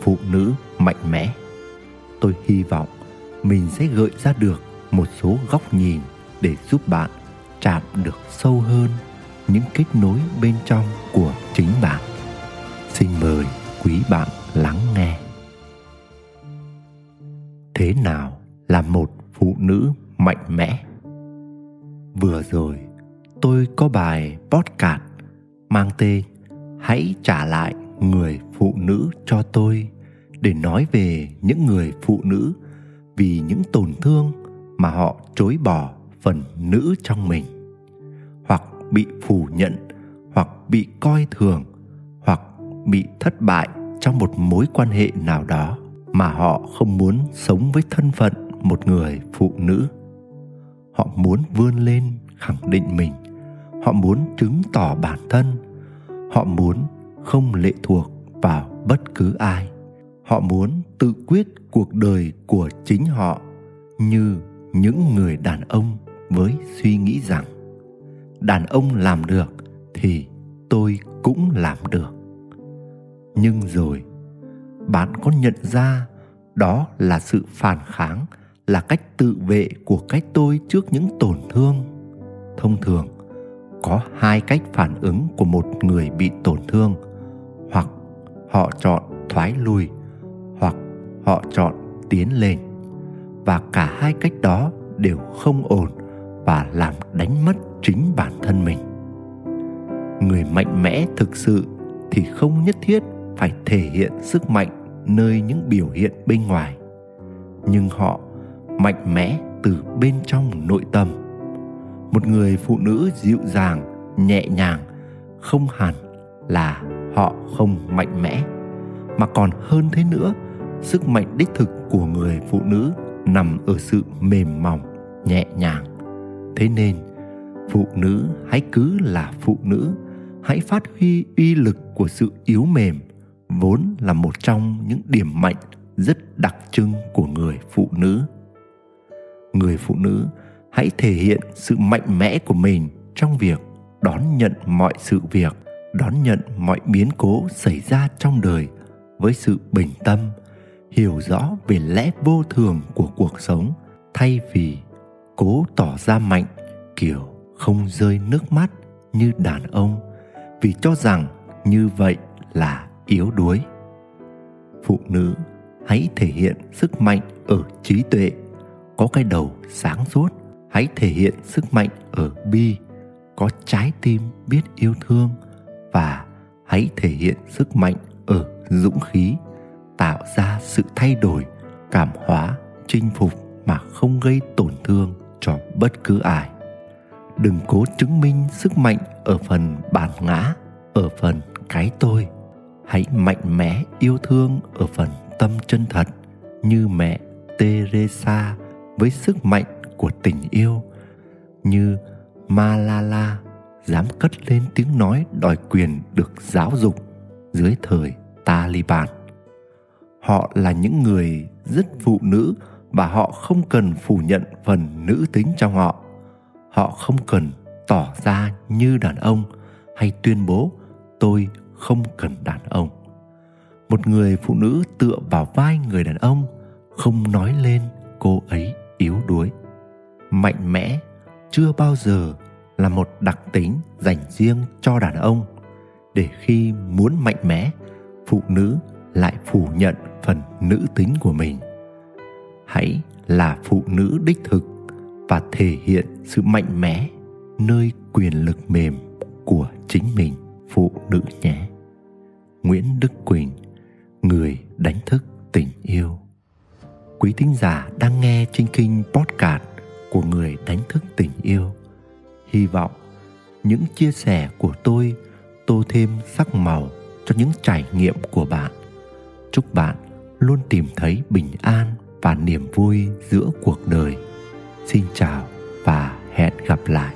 phụ nữ mạnh mẽ? Tôi hy vọng mình sẽ gợi ra được một số góc nhìn để giúp bạn chạm được sâu hơn những kết nối bên trong của chính bạn. Xin mời quý bạn lắng nghe. Thế nào là một phụ nữ mạnh mẽ? Vừa rồi, tôi có bài podcast mang tên Hãy trả lại người phụ nữ cho tôi để nói về những người phụ nữ vì những tổn thương mà họ chối bỏ phần nữ trong mình. Hoặc bị phủ nhận, hoặc bị coi thường, hoặc bị thất bại trong một mối quan hệ nào đó mà họ không muốn sống với thân phận một người phụ nữ. Họ muốn vươn lên khẳng định mình. Họ muốn chứng tỏ bản thân. Họ muốn không lệ thuộc vào bất cứ ai. Họ muốn tự quyết cuộc đời của chính họ như những người đàn ông với suy nghĩ rằng, đàn ông làm được thì tôi cũng làm được. Nhưng rồi, bạn có nhận ra đó là sự phản kháng là cách tự vệ của cách tôi trước những tổn thương? Thông thường, có hai cách phản ứng của một người bị tổn thương họ chọn thoái lui hoặc họ chọn tiến lên. Và cả hai cách đó đều không ổn và làm đánh mất chính bản thân mình. Người mạnh mẽ thực sự thì không nhất thiết phải thể hiện sức mạnh nơi những biểu hiện bên ngoài. Nhưng họ mạnh mẽ từ bên trong nội tâm. Một người phụ nữ dịu dàng, nhẹ nhàng, không hẳn là họ không mạnh mẽ, mà còn hơn thế nữa, sức mạnh đích thực của người phụ nữ nằm ở sự mềm mỏng, nhẹ nhàng. Thế nên, phụ nữ hãy cứ là phụ nữ, hãy phát huy uy lực của sự yếu mềm, vốn là một trong những điểm mạnh rất đặc trưng của người phụ nữ. Người phụ nữ hãy thể hiện sự mạnh mẽ của mình trong việc đón nhận mọi sự việc đón nhận mọi biến cố xảy ra trong đời với sự bình tâm, hiểu rõ về lẽ vô thường của cuộc sống, thay vì cố tỏ ra mạnh, kiểu không rơi nước mắt như đàn ông, vì cho rằng như vậy là yếu đuối. Phụ nữ, hãy thể hiện sức mạnh ở trí tuệ, có cái đầu sáng suốt, hãy thể hiện sức mạnh ở bi, có trái tim biết yêu thương và hãy thể hiện sức mạnh ở dũng khí, tạo ra sự thay đổi, cảm hóa, chinh phục mà không gây tổn thương cho bất cứ ai. Đừng cố chứng minh sức mạnh ở phần bản ngã, ở phần cái tôi. Hãy mạnh mẽ yêu thương ở phần tâm chân thật, như mẹ teresa với sức mạnh của tình yêu, như malala dám cất lên tiếng nói đòi quyền được giáo dục dưới thời taliban. Họ là những người rất phụ nữ và họ không cần phủ nhận phần nữ tính trong họ. Họ không cần tỏ ra như đàn ông hay tuyên bố, tôi không cần đàn ông. Một người phụ nữ tựa vào vai người đàn ông, không nói lên cô ấy yếu đuối. Mạnh mẽ, chưa bao giờ là một đặc tính dành riêng cho đàn ông. Để khi muốn mạnh mẽ, phụ nữ lại phủ nhận phần nữ tính của mình. Hãy là phụ nữ đích thực và thể hiện sự mạnh mẽ nơi quyền lực mềm của chính mình, phụ nữ nhé. Nguyễn đức quỳnh, người đánh thức tình yêu. Quý thính giả đang nghe trên kinh podcast của người đánh thức tình yêu hy vọng những chia sẻ của tôi tô thêm sắc màu cho những trải nghiệm của bạn chúc bạn luôn tìm thấy bình an và niềm vui giữa cuộc đời xin chào và hẹn gặp lại.